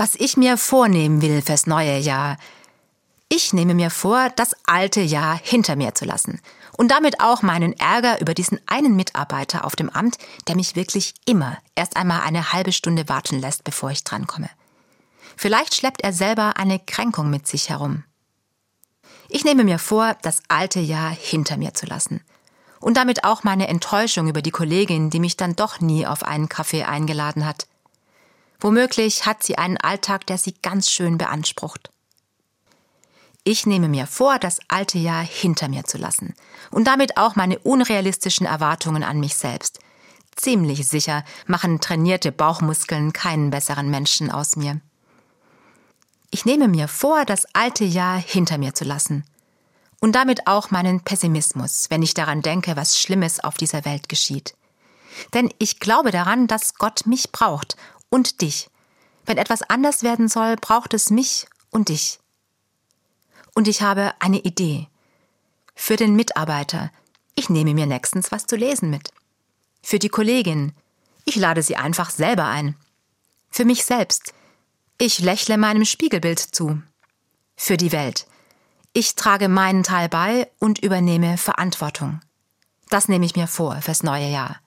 Was ich mir vornehmen will fürs neue Jahr. Ich nehme mir vor, das alte Jahr hinter mir zu lassen und damit auch meinen Ärger über diesen einen Mitarbeiter auf dem Amt, der mich wirklich immer erst einmal eine halbe Stunde warten lässt, bevor ich drankomme. Vielleicht schleppt er selber eine Kränkung mit sich herum. Ich nehme mir vor, das alte Jahr hinter mir zu lassen. Und damit auch meine Enttäuschung über die Kollegin, die mich dann doch nie auf einen Kaffee eingeladen hat. Womöglich hat sie einen Alltag, der sie ganz schön beansprucht. Ich nehme mir vor, das alte Jahr hinter mir zu lassen und damit auch meine unrealistischen Erwartungen an mich selbst. Ziemlich sicher machen trainierte Bauchmuskeln keinen besseren Menschen aus mir. Ich nehme mir vor, das alte Jahr hinter mir zu lassen und damit auch meinen Pessimismus, wenn ich daran denke, was Schlimmes auf dieser Welt geschieht. Denn ich glaube daran, dass Gott mich braucht und dich. Wenn etwas anders werden soll, braucht es mich und dich. Und ich habe eine Idee. Für den Mitarbeiter. Ich nehme mir nächstens was zu lesen mit. Für die Kollegin. Ich lade sie einfach selber ein. Für mich selbst. Ich lächle meinem Spiegelbild zu. Für die Welt. Ich trage meinen Teil bei und übernehme Verantwortung. Das nehme ich mir vor fürs neue Jahr.